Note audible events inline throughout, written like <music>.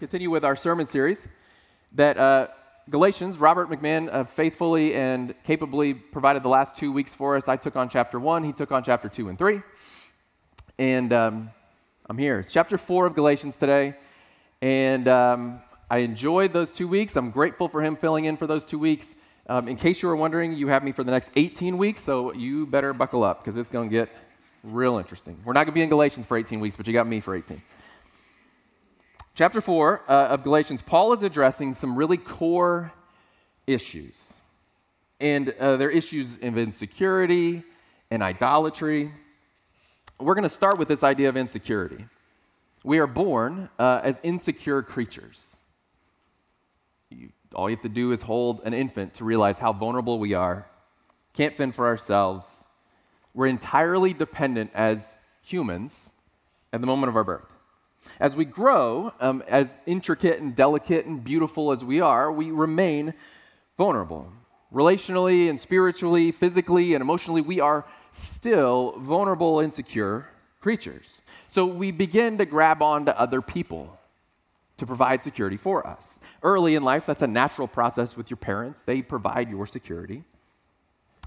Continue with our sermon series that uh, Galatians, Robert McMahon uh, faithfully and capably provided the last two weeks for us. I took on chapter one, he took on chapter two and three. And um, I'm here. It's chapter four of Galatians today. And um, I enjoyed those two weeks. I'm grateful for him filling in for those two weeks. Um, in case you were wondering, you have me for the next 18 weeks, so you better buckle up because it's going to get real interesting. We're not going to be in Galatians for 18 weeks, but you got me for 18. Chapter 4 uh, of Galatians, Paul is addressing some really core issues. And uh, they're issues of insecurity and idolatry. We're going to start with this idea of insecurity. We are born uh, as insecure creatures. You, all you have to do is hold an infant to realize how vulnerable we are, can't fend for ourselves. We're entirely dependent as humans at the moment of our birth. As we grow, um, as intricate and delicate and beautiful as we are, we remain vulnerable. Relationally and spiritually, physically and emotionally, we are still vulnerable, insecure creatures. So we begin to grab on to other people to provide security for us. Early in life, that's a natural process with your parents, they provide your security.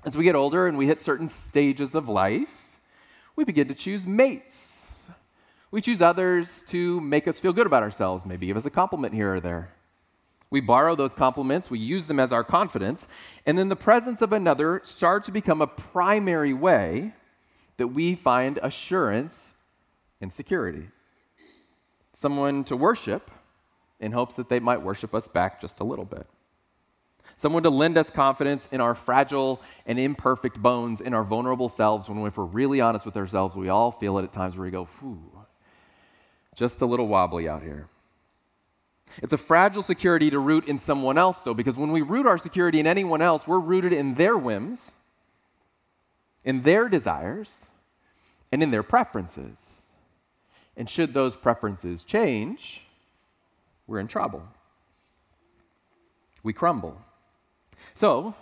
As we get older and we hit certain stages of life, we begin to choose mates we choose others to make us feel good about ourselves, maybe give us a compliment here or there. We borrow those compliments, we use them as our confidence, and then the presence of another starts to become a primary way that we find assurance and security. Someone to worship in hopes that they might worship us back just a little bit. Someone to lend us confidence in our fragile and imperfect bones, in our vulnerable selves, when if we're really honest with ourselves, we all feel it at times where we go, whew, just a little wobbly out here. It's a fragile security to root in someone else, though, because when we root our security in anyone else, we're rooted in their whims, in their desires, and in their preferences. And should those preferences change, we're in trouble. We crumble. So,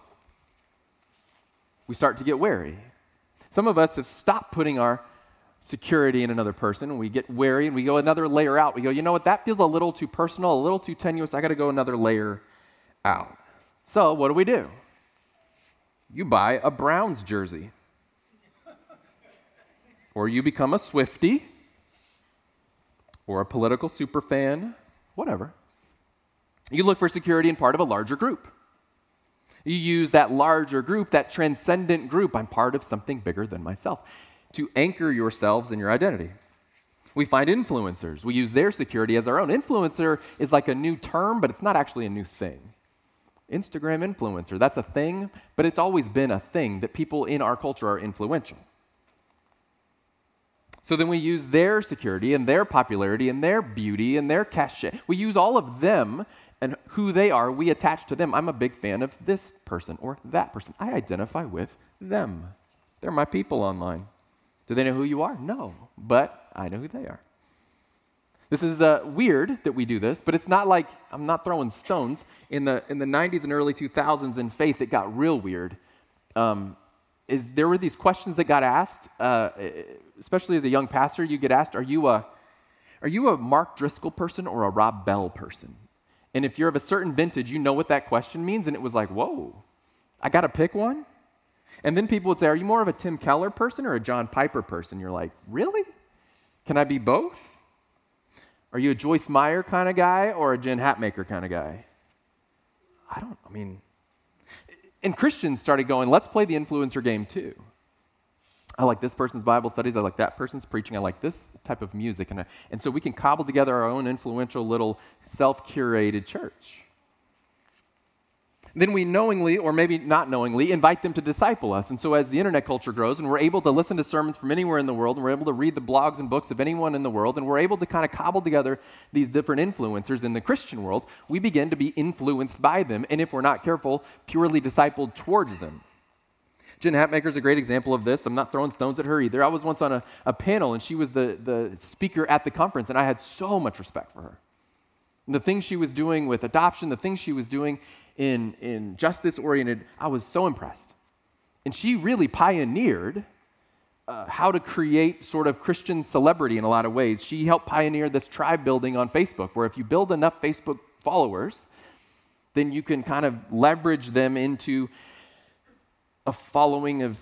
we start to get wary. Some of us have stopped putting our security in another person and we get wary and we go another layer out. We go, you know what, that feels a little too personal, a little too tenuous. I got to go another layer out. So, what do we do? You buy a Browns jersey. or you become a Swifty or a political super fan, whatever. You look for security in part of a larger group. You use that larger group, that transcendent group. I'm part of something bigger than myself to anchor yourselves in your identity. We find influencers. We use their security as our own. Influencer is like a new term, but it's not actually a new thing. Instagram influencer, that's a thing, but it's always been a thing that people in our culture are influential. So then we use their security and their popularity and their beauty and their cachet. We use all of them and who they are, we attach to them. I'm a big fan of this person or that person. I identify with them. They're my people online. Do they know who you are? No, but I know who they are. This is uh, weird that we do this, but it's not like I'm not throwing stones. In the, in the 90s and early 2000s in faith, it got real weird. Um, is there were these questions that got asked, uh, especially as a young pastor, you get asked, are you, a, are you a Mark Driscoll person or a Rob Bell person? And if you're of a certain vintage, you know what that question means. And it was like, whoa, I got to pick one? And then people would say, Are you more of a Tim Keller person or a John Piper person? You're like, Really? Can I be both? Are you a Joyce Meyer kind of guy or a Jen Hatmaker kind of guy? I don't, I mean, and Christians started going, let's play the influencer game too. I like this person's Bible studies. I like that person's preaching. I like this type of music. And, I, and so we can cobble together our own influential little self curated church. Then we knowingly, or maybe not knowingly, invite them to disciple us. And so, as the internet culture grows, and we're able to listen to sermons from anywhere in the world, and we're able to read the blogs and books of anyone in the world, and we're able to kind of cobble together these different influencers in the Christian world, we begin to be influenced by them, and if we're not careful, purely discipled towards them. Jen Hatmaker is a great example of this. I'm not throwing stones at her either. I was once on a, a panel, and she was the, the speaker at the conference, and I had so much respect for her. The things she was doing with adoption, the things she was doing in, in justice oriented, I was so impressed. And she really pioneered uh, how to create sort of Christian celebrity in a lot of ways. She helped pioneer this tribe building on Facebook, where if you build enough Facebook followers, then you can kind of leverage them into a following of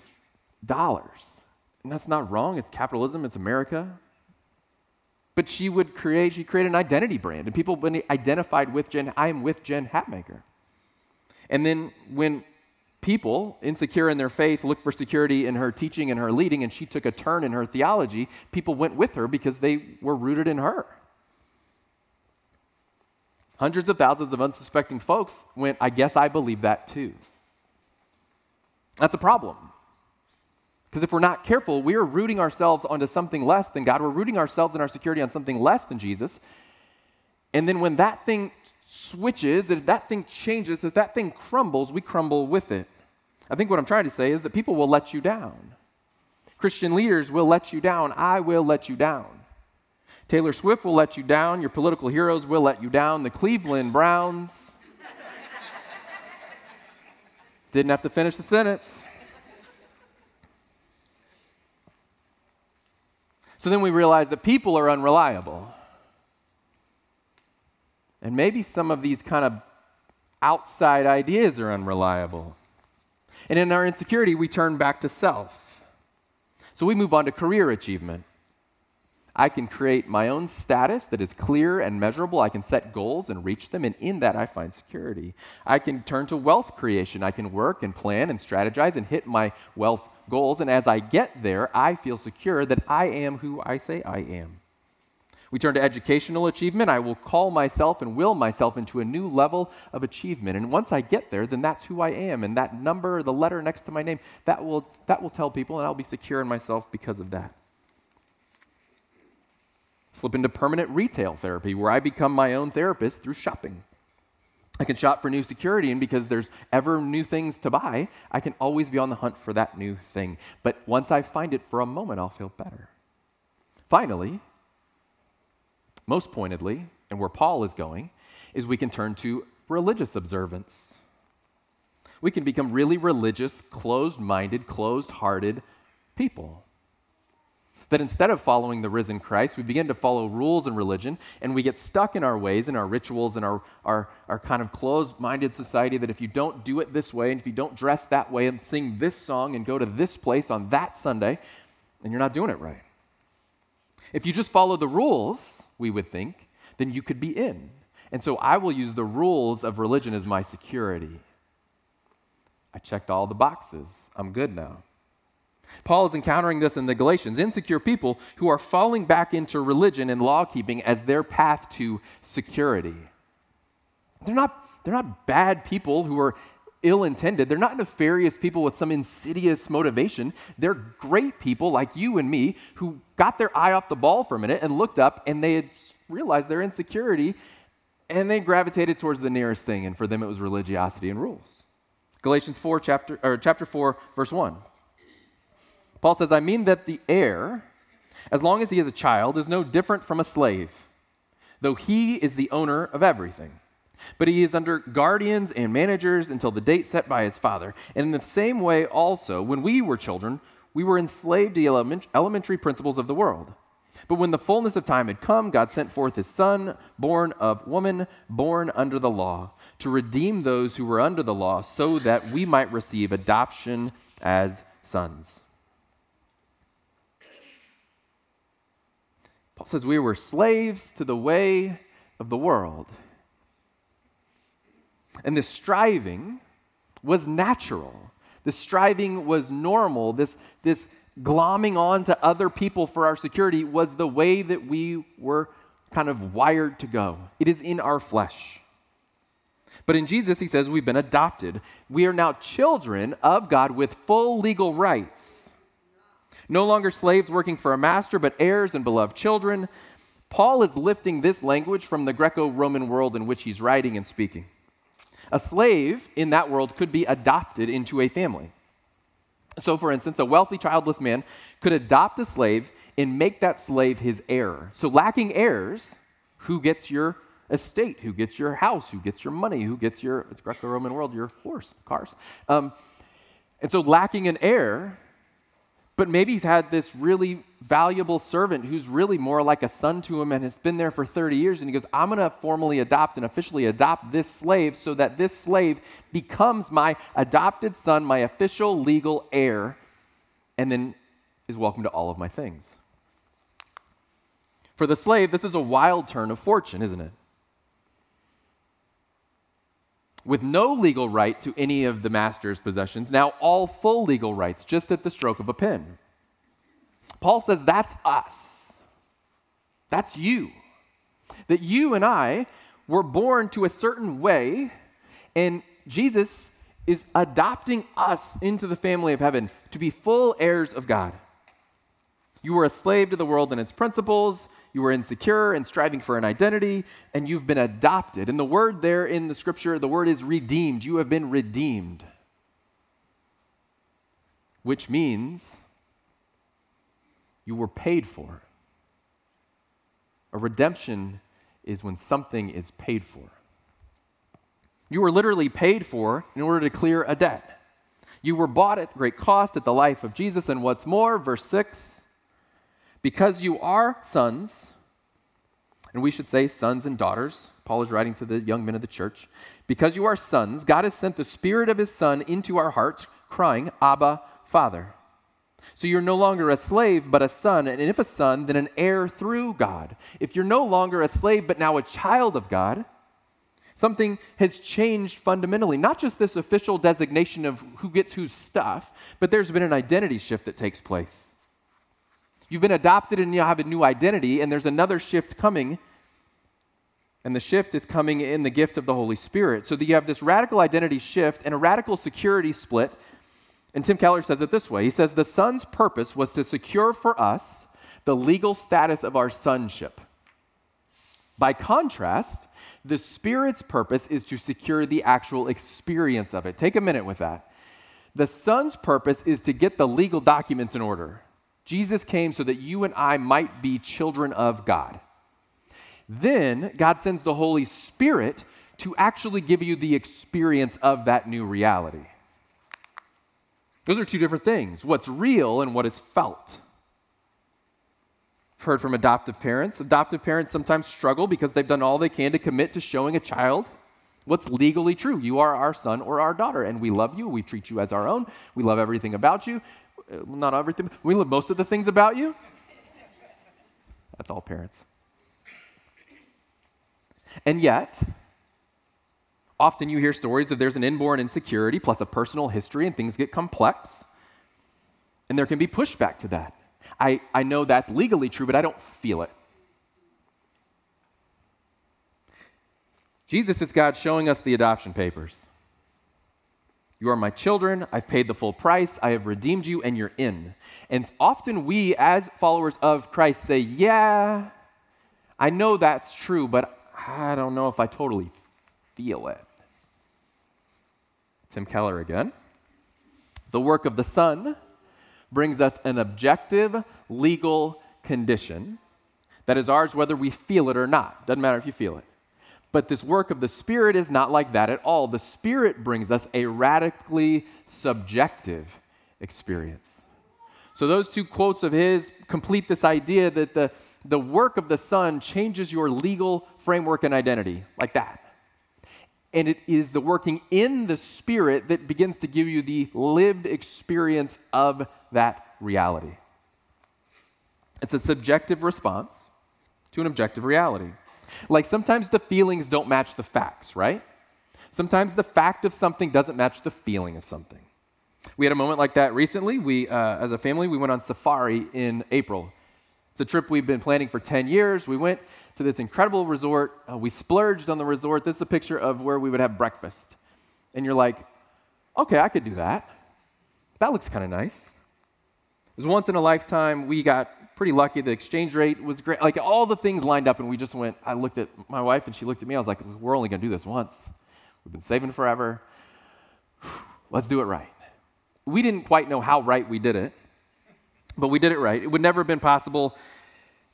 dollars. And that's not wrong. It's capitalism, it's America. But she would create, she created an identity brand, and people identified with Jen, I am with Jen Hatmaker. And then when people, insecure in their faith, looked for security in her teaching and her leading, and she took a turn in her theology, people went with her because they were rooted in her. Hundreds of thousands of unsuspecting folks went, I guess I believe that too. That's a problem. Because if we're not careful, we are rooting ourselves onto something less than God. We're rooting ourselves and our security on something less than Jesus. And then when that thing switches, if that thing changes, if that thing crumbles, we crumble with it. I think what I'm trying to say is that people will let you down. Christian leaders will let you down. I will let you down. Taylor Swift will let you down. Your political heroes will let you down. The Cleveland Browns. Didn't have to finish the sentence. So then we realize that people are unreliable. And maybe some of these kind of outside ideas are unreliable. And in our insecurity, we turn back to self. So we move on to career achievement. I can create my own status that is clear and measurable. I can set goals and reach them, and in that I find security. I can turn to wealth creation. I can work and plan and strategize and hit my wealth goals. And as I get there, I feel secure that I am who I say I am. We turn to educational achievement. I will call myself and will myself into a new level of achievement. And once I get there, then that's who I am. And that number, or the letter next to my name, that will, that will tell people, and I'll be secure in myself because of that. Slip into permanent retail therapy, where I become my own therapist through shopping. I can shop for new security, and because there's ever new things to buy, I can always be on the hunt for that new thing. But once I find it for a moment, I'll feel better. Finally, most pointedly, and where Paul is going, is we can turn to religious observance. We can become really religious, closed minded, closed hearted people. That instead of following the risen Christ, we begin to follow rules and religion, and we get stuck in our ways and our rituals and our, our, our kind of closed minded society that if you don't do it this way, and if you don't dress that way, and sing this song, and go to this place on that Sunday, then you're not doing it right. If you just follow the rules, we would think, then you could be in. And so I will use the rules of religion as my security. I checked all the boxes. I'm good now. Paul is encountering this in the Galatians insecure people who are falling back into religion and law keeping as their path to security. They're not, they're not bad people who are ill intended. They're not nefarious people with some insidious motivation. They're great people like you and me who got their eye off the ball for a minute and looked up and they had realized their insecurity and they gravitated towards the nearest thing. And for them, it was religiosity and rules. Galatians 4, chapter, or chapter 4, verse 1. Paul says, I mean that the heir, as long as he is a child, is no different from a slave, though he is the owner of everything. But he is under guardians and managers until the date set by his father. And in the same way, also, when we were children, we were enslaved to the elementary principles of the world. But when the fullness of time had come, God sent forth his son, born of woman, born under the law, to redeem those who were under the law, so that we might receive adoption as sons. Paul says we were slaves to the way of the world. And this striving was natural. The striving was normal. This, this glomming on to other people for our security was the way that we were kind of wired to go. It is in our flesh. But in Jesus, he says we've been adopted. We are now children of God with full legal rights. No longer slaves working for a master, but heirs and beloved children. Paul is lifting this language from the Greco Roman world in which he's writing and speaking. A slave in that world could be adopted into a family. So, for instance, a wealthy childless man could adopt a slave and make that slave his heir. So, lacking heirs, who gets your estate? Who gets your house? Who gets your money? Who gets your, it's Greco Roman world, your horse, cars? Um, and so, lacking an heir, but maybe he's had this really valuable servant who's really more like a son to him and has been there for 30 years. And he goes, I'm going to formally adopt and officially adopt this slave so that this slave becomes my adopted son, my official legal heir, and then is welcome to all of my things. For the slave, this is a wild turn of fortune, isn't it? With no legal right to any of the master's possessions, now all full legal rights, just at the stroke of a pen. Paul says that's us. That's you. That you and I were born to a certain way, and Jesus is adopting us into the family of heaven to be full heirs of God. You were a slave to the world and its principles you were insecure and striving for an identity, and you've been adopted. And the word there in the scripture, the word is redeemed. You have been redeemed, which means you were paid for. A redemption is when something is paid for. You were literally paid for in order to clear a debt. You were bought at great cost at the life of Jesus, and what's more, verse 6 because you are sons, and we should say sons and daughters, Paul is writing to the young men of the church. Because you are sons, God has sent the Spirit of His Son into our hearts, crying, Abba, Father. So you're no longer a slave, but a son. And if a son, then an heir through God. If you're no longer a slave, but now a child of God, something has changed fundamentally. Not just this official designation of who gets whose stuff, but there's been an identity shift that takes place. You've been adopted and you have a new identity, and there's another shift coming. And the shift is coming in the gift of the Holy Spirit. So that you have this radical identity shift and a radical security split. And Tim Keller says it this way He says, The Son's purpose was to secure for us the legal status of our sonship. By contrast, the Spirit's purpose is to secure the actual experience of it. Take a minute with that. The Son's purpose is to get the legal documents in order. Jesus came so that you and I might be children of God. Then God sends the Holy Spirit to actually give you the experience of that new reality. Those are two different things what's real and what is felt. I've heard from adoptive parents. Adoptive parents sometimes struggle because they've done all they can to commit to showing a child what's legally true. You are our son or our daughter, and we love you. We treat you as our own. We love everything about you. Uh, not everything, we love most of the things about you. That's all parents. And yet, often you hear stories of there's an inborn insecurity plus a personal history, and things get complex. And there can be pushback to that. I, I know that's legally true, but I don't feel it. Jesus is God showing us the adoption papers. You are my children. I've paid the full price. I have redeemed you, and you're in. And often we, as followers of Christ, say, Yeah, I know that's true, but I don't know if I totally feel it. Tim Keller again. The work of the Son brings us an objective legal condition that is ours whether we feel it or not. Doesn't matter if you feel it. But this work of the Spirit is not like that at all. The Spirit brings us a radically subjective experience. So, those two quotes of his complete this idea that the, the work of the Son changes your legal framework and identity, like that. And it is the working in the Spirit that begins to give you the lived experience of that reality. It's a subjective response to an objective reality. Like sometimes the feelings don't match the facts, right? Sometimes the fact of something doesn't match the feeling of something. We had a moment like that recently. We, uh, as a family, we went on safari in April. It's a trip we've been planning for 10 years. We went to this incredible resort. Uh, we splurged on the resort. This is a picture of where we would have breakfast. And you're like, okay, I could do that. That looks kind of nice. It was once in a lifetime. We got pretty lucky. The exchange rate was great. Like all the things lined up, and we just went. I looked at my wife, and she looked at me. I was like, we're only going to do this once. We've been saving forever. <sighs> Let's do it right. We didn't quite know how right we did it, but we did it right. It would never have been possible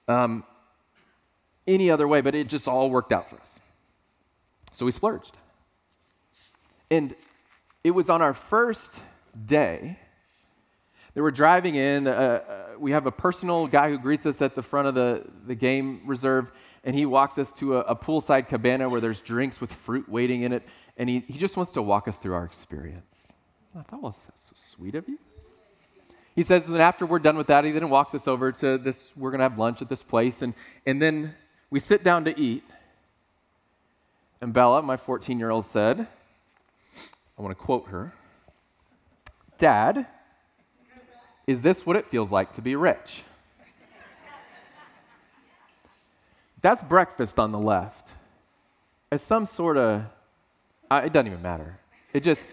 um, any other way, but it just all worked out for us. So we splurged. And it was on our first day that we're driving in. Uh, uh, we have a personal guy who greets us at the front of the, the game reserve, and he walks us to a, a poolside cabana where there's drinks with fruit waiting in it, and he, he just wants to walk us through our experience. I thought, well, that's so sweet of you. He says that after we're done with that, he then walks us over to this, we're going to have lunch at this place, and, and then we sit down to eat. And Bella, my 14 year old, said, I want to quote her Dad, is this what it feels like to be rich? That's breakfast on the left. It's some sort of, it doesn't even matter. It just,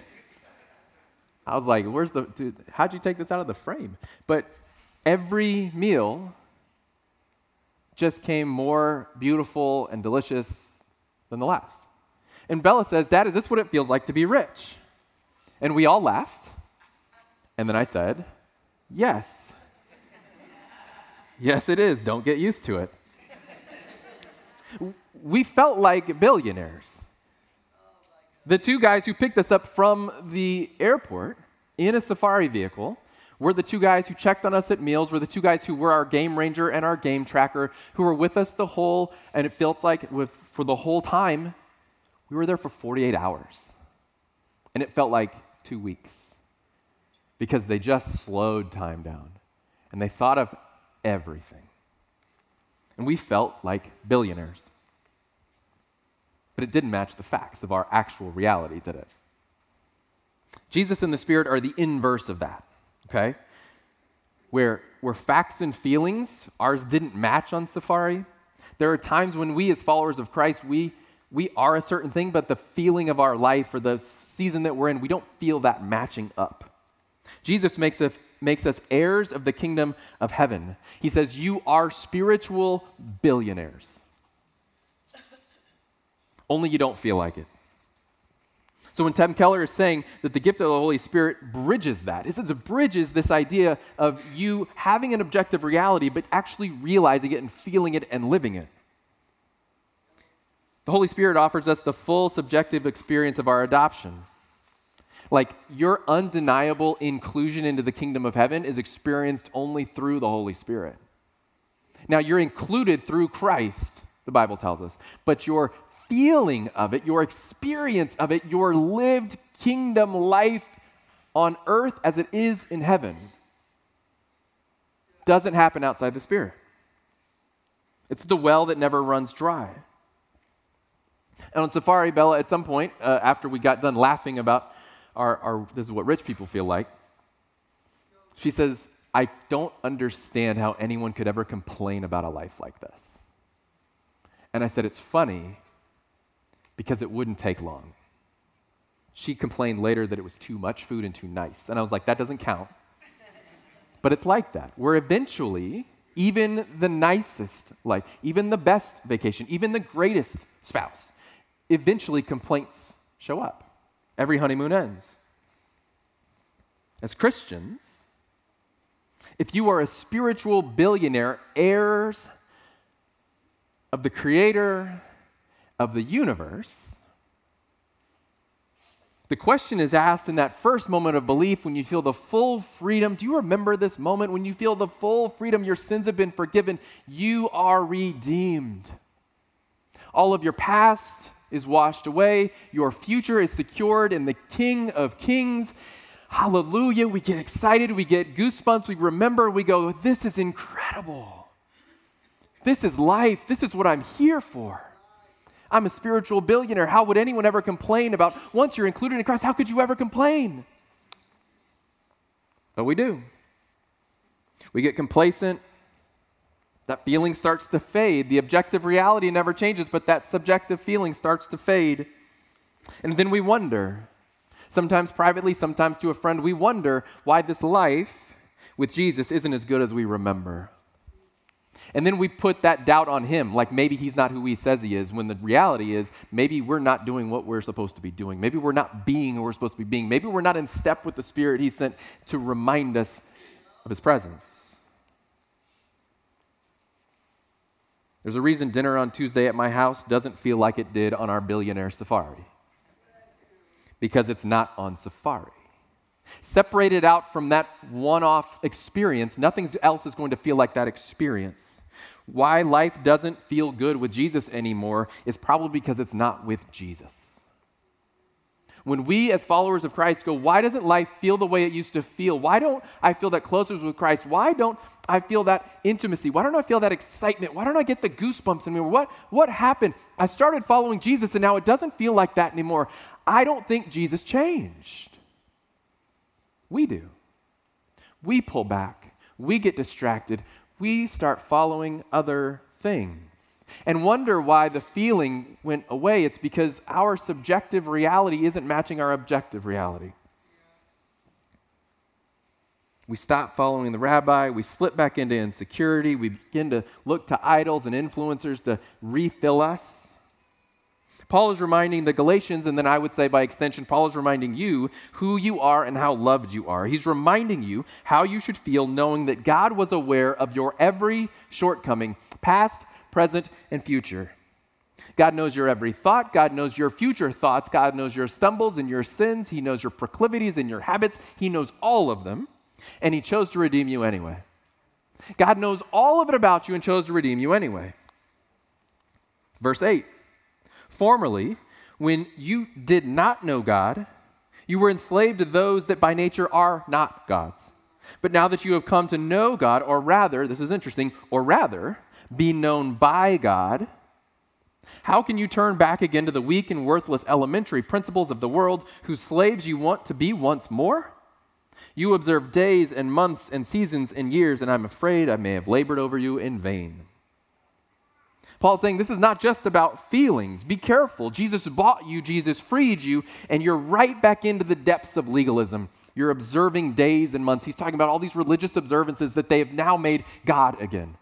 I was like, where's the, dude, how'd you take this out of the frame? But every meal just came more beautiful and delicious than the last. And Bella says, Dad, is this what it feels like to be rich? And we all laughed. And then I said, Yes. yes, it is. Don't get used to it. We felt like billionaires. The two guys who picked us up from the airport in a safari vehicle were the two guys who checked on us at meals, were the two guys who were our game ranger and our game tracker, who were with us the whole, and it felt like with, for the whole time, we were there for 48 hours. And it felt like two weeks because they just slowed time down and they thought of everything. And we felt like billionaires. But it didn't match the facts of our actual reality, did it? Jesus and the Spirit are the inverse of that, okay? Where, where facts and feelings, ours didn't match on safari. There are times when we, as followers of Christ, we, we are a certain thing, but the feeling of our life or the season that we're in, we don't feel that matching up. Jesus makes us, makes us heirs of the kingdom of heaven. He says, You are spiritual billionaires. Only you don't feel like it. So when Tim Keller is saying that the gift of the Holy Spirit bridges that, it says it bridges this idea of you having an objective reality, but actually realizing it and feeling it and living it. The Holy Spirit offers us the full subjective experience of our adoption. Like your undeniable inclusion into the kingdom of heaven is experienced only through the Holy Spirit. Now, you're included through Christ, the Bible tells us, but your feeling of it, your experience of it, your lived kingdom life on earth as it is in heaven doesn't happen outside the Spirit. It's the well that never runs dry. And on Safari, Bella, at some point, uh, after we got done laughing about our, our, this is what rich people feel like. She says, I don't understand how anyone could ever complain about a life like this. And I said, It's funny because it wouldn't take long. She complained later that it was too much food and too nice. And I was like, That doesn't count. But it's like that, where eventually, even the nicest life, even the best vacation, even the greatest spouse, eventually complaints show up. Every honeymoon ends. As Christians, if you are a spiritual billionaire, heirs of the creator of the universe, the question is asked in that first moment of belief when you feel the full freedom. Do you remember this moment when you feel the full freedom? Your sins have been forgiven. You are redeemed. All of your past, is washed away. Your future is secured in the King of Kings. Hallelujah. We get excited. We get goosebumps. We remember. We go, This is incredible. This is life. This is what I'm here for. I'm a spiritual billionaire. How would anyone ever complain about once you're included in Christ? How could you ever complain? But we do. We get complacent. That feeling starts to fade. The objective reality never changes, but that subjective feeling starts to fade. And then we wonder, sometimes privately, sometimes to a friend, we wonder why this life with Jesus isn't as good as we remember. And then we put that doubt on him, like maybe he's not who he says he is, when the reality is maybe we're not doing what we're supposed to be doing. Maybe we're not being who we're supposed to be being. Maybe we're not in step with the Spirit he sent to remind us of his presence. There's a reason dinner on Tuesday at my house doesn't feel like it did on our billionaire safari. Because it's not on safari. Separated out from that one off experience, nothing else is going to feel like that experience. Why life doesn't feel good with Jesus anymore is probably because it's not with Jesus. When we, as followers of Christ, go, why doesn't life feel the way it used to feel? Why don't I feel that closeness with Christ? Why don't I feel that intimacy? Why don't I feel that excitement? Why don't I get the goosebumps anymore? What, what happened? I started following Jesus and now it doesn't feel like that anymore. I don't think Jesus changed. We do. We pull back, we get distracted, we start following other things. And wonder why the feeling went away. It's because our subjective reality isn't matching our objective reality. We stop following the rabbi. We slip back into insecurity. We begin to look to idols and influencers to refill us. Paul is reminding the Galatians, and then I would say by extension, Paul is reminding you who you are and how loved you are. He's reminding you how you should feel knowing that God was aware of your every shortcoming, past, present, and future. God knows your every thought. God knows your future thoughts. God knows your stumbles and your sins. He knows your proclivities and your habits. He knows all of them, and He chose to redeem you anyway. God knows all of it about you and chose to redeem you anyway. Verse 8 Formerly, when you did not know God, you were enslaved to those that by nature are not God's. But now that you have come to know God, or rather, this is interesting, or rather, be known by God, how can you turn back again to the weak and worthless elementary principles of the world whose slaves you want to be once more? You observe days and months and seasons and years, and I'm afraid I may have labored over you in vain. Paul's saying this is not just about feelings. Be careful. Jesus bought you, Jesus freed you, and you're right back into the depths of legalism. You're observing days and months. He's talking about all these religious observances that they have now made God again.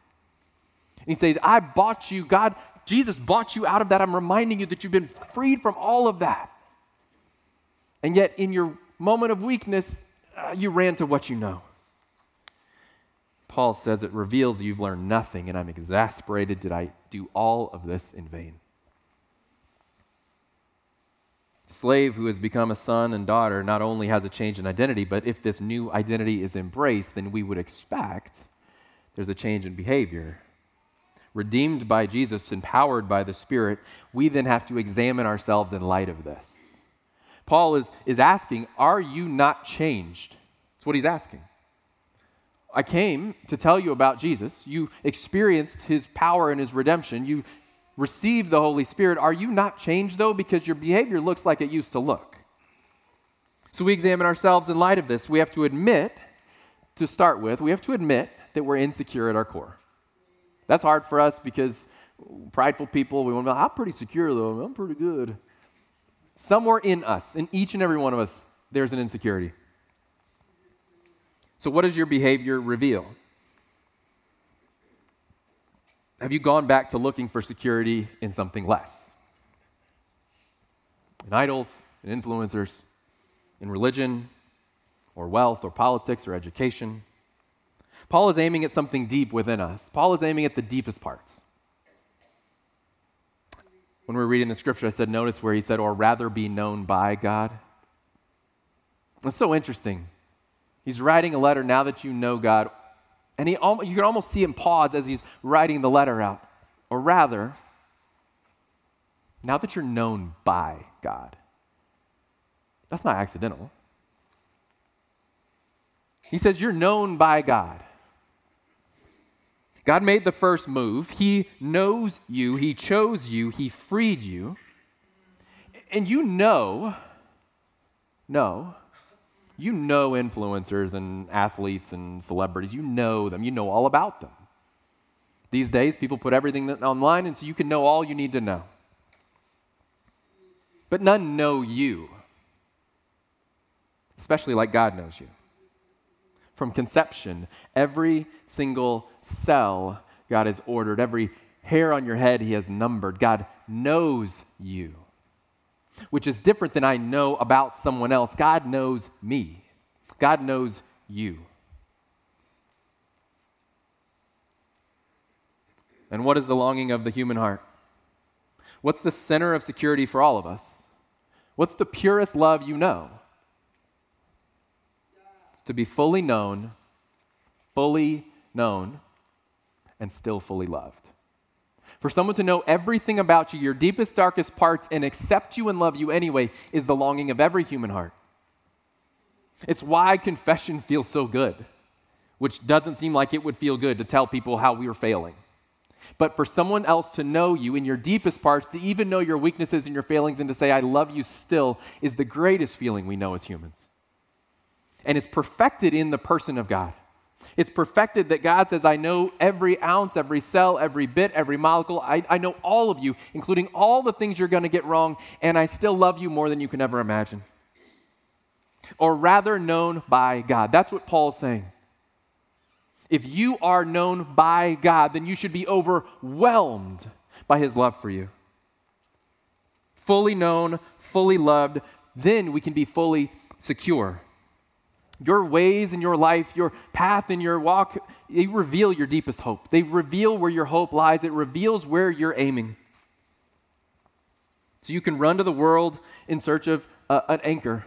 He says, I bought you, God, Jesus bought you out of that. I'm reminding you that you've been freed from all of that. And yet, in your moment of weakness, uh, you ran to what you know. Paul says it reveals you've learned nothing, and I'm exasperated. Did I do all of this in vain? The slave who has become a son and daughter not only has a change in identity, but if this new identity is embraced, then we would expect there's a change in behavior. Redeemed by Jesus, empowered by the Spirit, we then have to examine ourselves in light of this. Paul is, is asking, Are you not changed? That's what he's asking. I came to tell you about Jesus. You experienced his power and his redemption. You received the Holy Spirit. Are you not changed, though, because your behavior looks like it used to look? So we examine ourselves in light of this. We have to admit, to start with, we have to admit that we're insecure at our core. That's hard for us because prideful people, we want to be, I'm pretty secure, though. I'm pretty good. Somewhere in us, in each and every one of us, there's an insecurity. So, what does your behavior reveal? Have you gone back to looking for security in something less? In idols, in influencers, in religion, or wealth, or politics, or education? Paul is aiming at something deep within us. Paul is aiming at the deepest parts. When we're reading the scripture, I said, notice where he said, or rather be known by God. That's so interesting He's writing a letter now that you know God. And he, you can almost see him pause as he's writing the letter out. Or rather, now that you're known by God. That's not accidental. He says, You're known by God. God made the first move. He knows you, He chose you, He freed you. And you know, no, you know influencers and athletes and celebrities. You know them. You know all about them. These days, people put everything online, and so you can know all you need to know. But none know you, especially like God knows you. From conception, every single cell God has ordered, every hair on your head He has numbered. God knows you, which is different than I know about someone else. God knows me, God knows you. And what is the longing of the human heart? What's the center of security for all of us? What's the purest love you know? To be fully known, fully known, and still fully loved. For someone to know everything about you, your deepest, darkest parts, and accept you and love you anyway, is the longing of every human heart. It's why confession feels so good, which doesn't seem like it would feel good to tell people how we are failing. But for someone else to know you in your deepest parts, to even know your weaknesses and your failings, and to say, I love you still, is the greatest feeling we know as humans. And it's perfected in the person of God. It's perfected that God says, I know every ounce, every cell, every bit, every molecule. I, I know all of you, including all the things you're going to get wrong, and I still love you more than you can ever imagine. Or rather, known by God. That's what Paul's saying. If you are known by God, then you should be overwhelmed by his love for you. Fully known, fully loved, then we can be fully secure. Your ways in your life, your path in your walk, they reveal your deepest hope. They reveal where your hope lies, it reveals where you're aiming. So you can run to the world in search of uh, an anchor.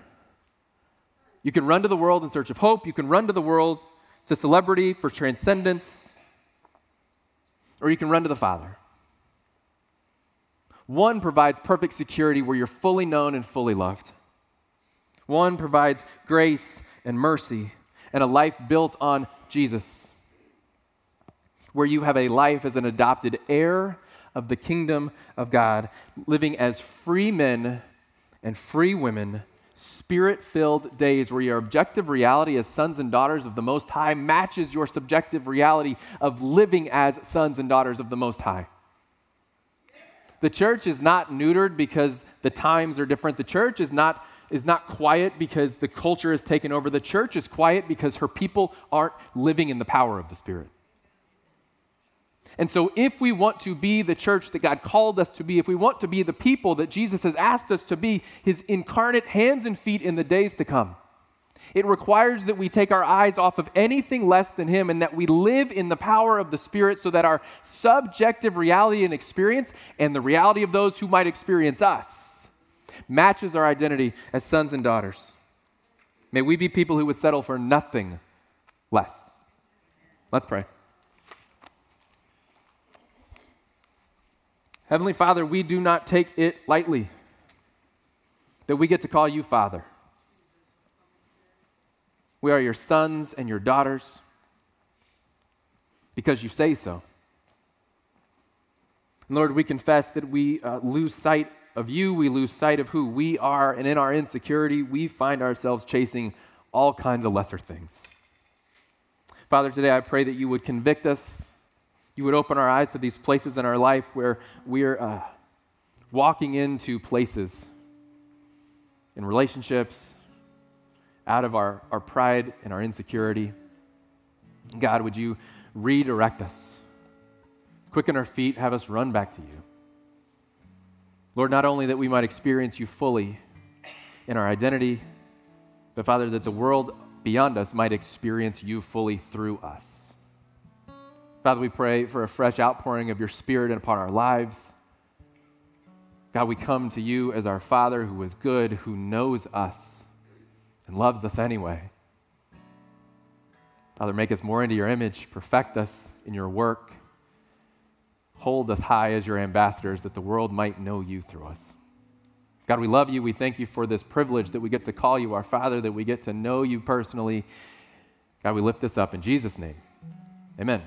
You can run to the world in search of hope. You can run to the world to celebrity for transcendence. Or you can run to the Father. One provides perfect security where you're fully known and fully loved. One provides grace and mercy and a life built on Jesus, where you have a life as an adopted heir of the kingdom of God, living as free men and free women, spirit filled days where your objective reality as sons and daughters of the Most High matches your subjective reality of living as sons and daughters of the Most High. The church is not neutered because the times are different. The church is not is not quiet because the culture has taken over. The church is quiet because her people aren't living in the power of the Spirit. And so, if we want to be the church that God called us to be, if we want to be the people that Jesus has asked us to be, his incarnate hands and feet in the days to come, it requires that we take our eyes off of anything less than Him and that we live in the power of the Spirit so that our subjective reality and experience and the reality of those who might experience us matches our identity as sons and daughters. May we be people who would settle for nothing less. Let's pray. Heavenly Father, we do not take it lightly that we get to call you Father. We are your sons and your daughters because you say so. And Lord, we confess that we uh, lose sight of you, we lose sight of who we are, and in our insecurity, we find ourselves chasing all kinds of lesser things. Father, today I pray that you would convict us, you would open our eyes to these places in our life where we're uh, walking into places in relationships out of our, our pride and our insecurity. God, would you redirect us? Quicken our feet, have us run back to you. Lord, not only that we might experience you fully in our identity, but Father, that the world beyond us might experience you fully through us. Father, we pray for a fresh outpouring of your Spirit upon our lives. God, we come to you as our Father who is good, who knows us and loves us anyway. Father, make us more into your image, perfect us in your work. Hold us high as your ambassadors that the world might know you through us. God, we love you. We thank you for this privilege that we get to call you our Father, that we get to know you personally. God, we lift this up in Jesus' name. Amen.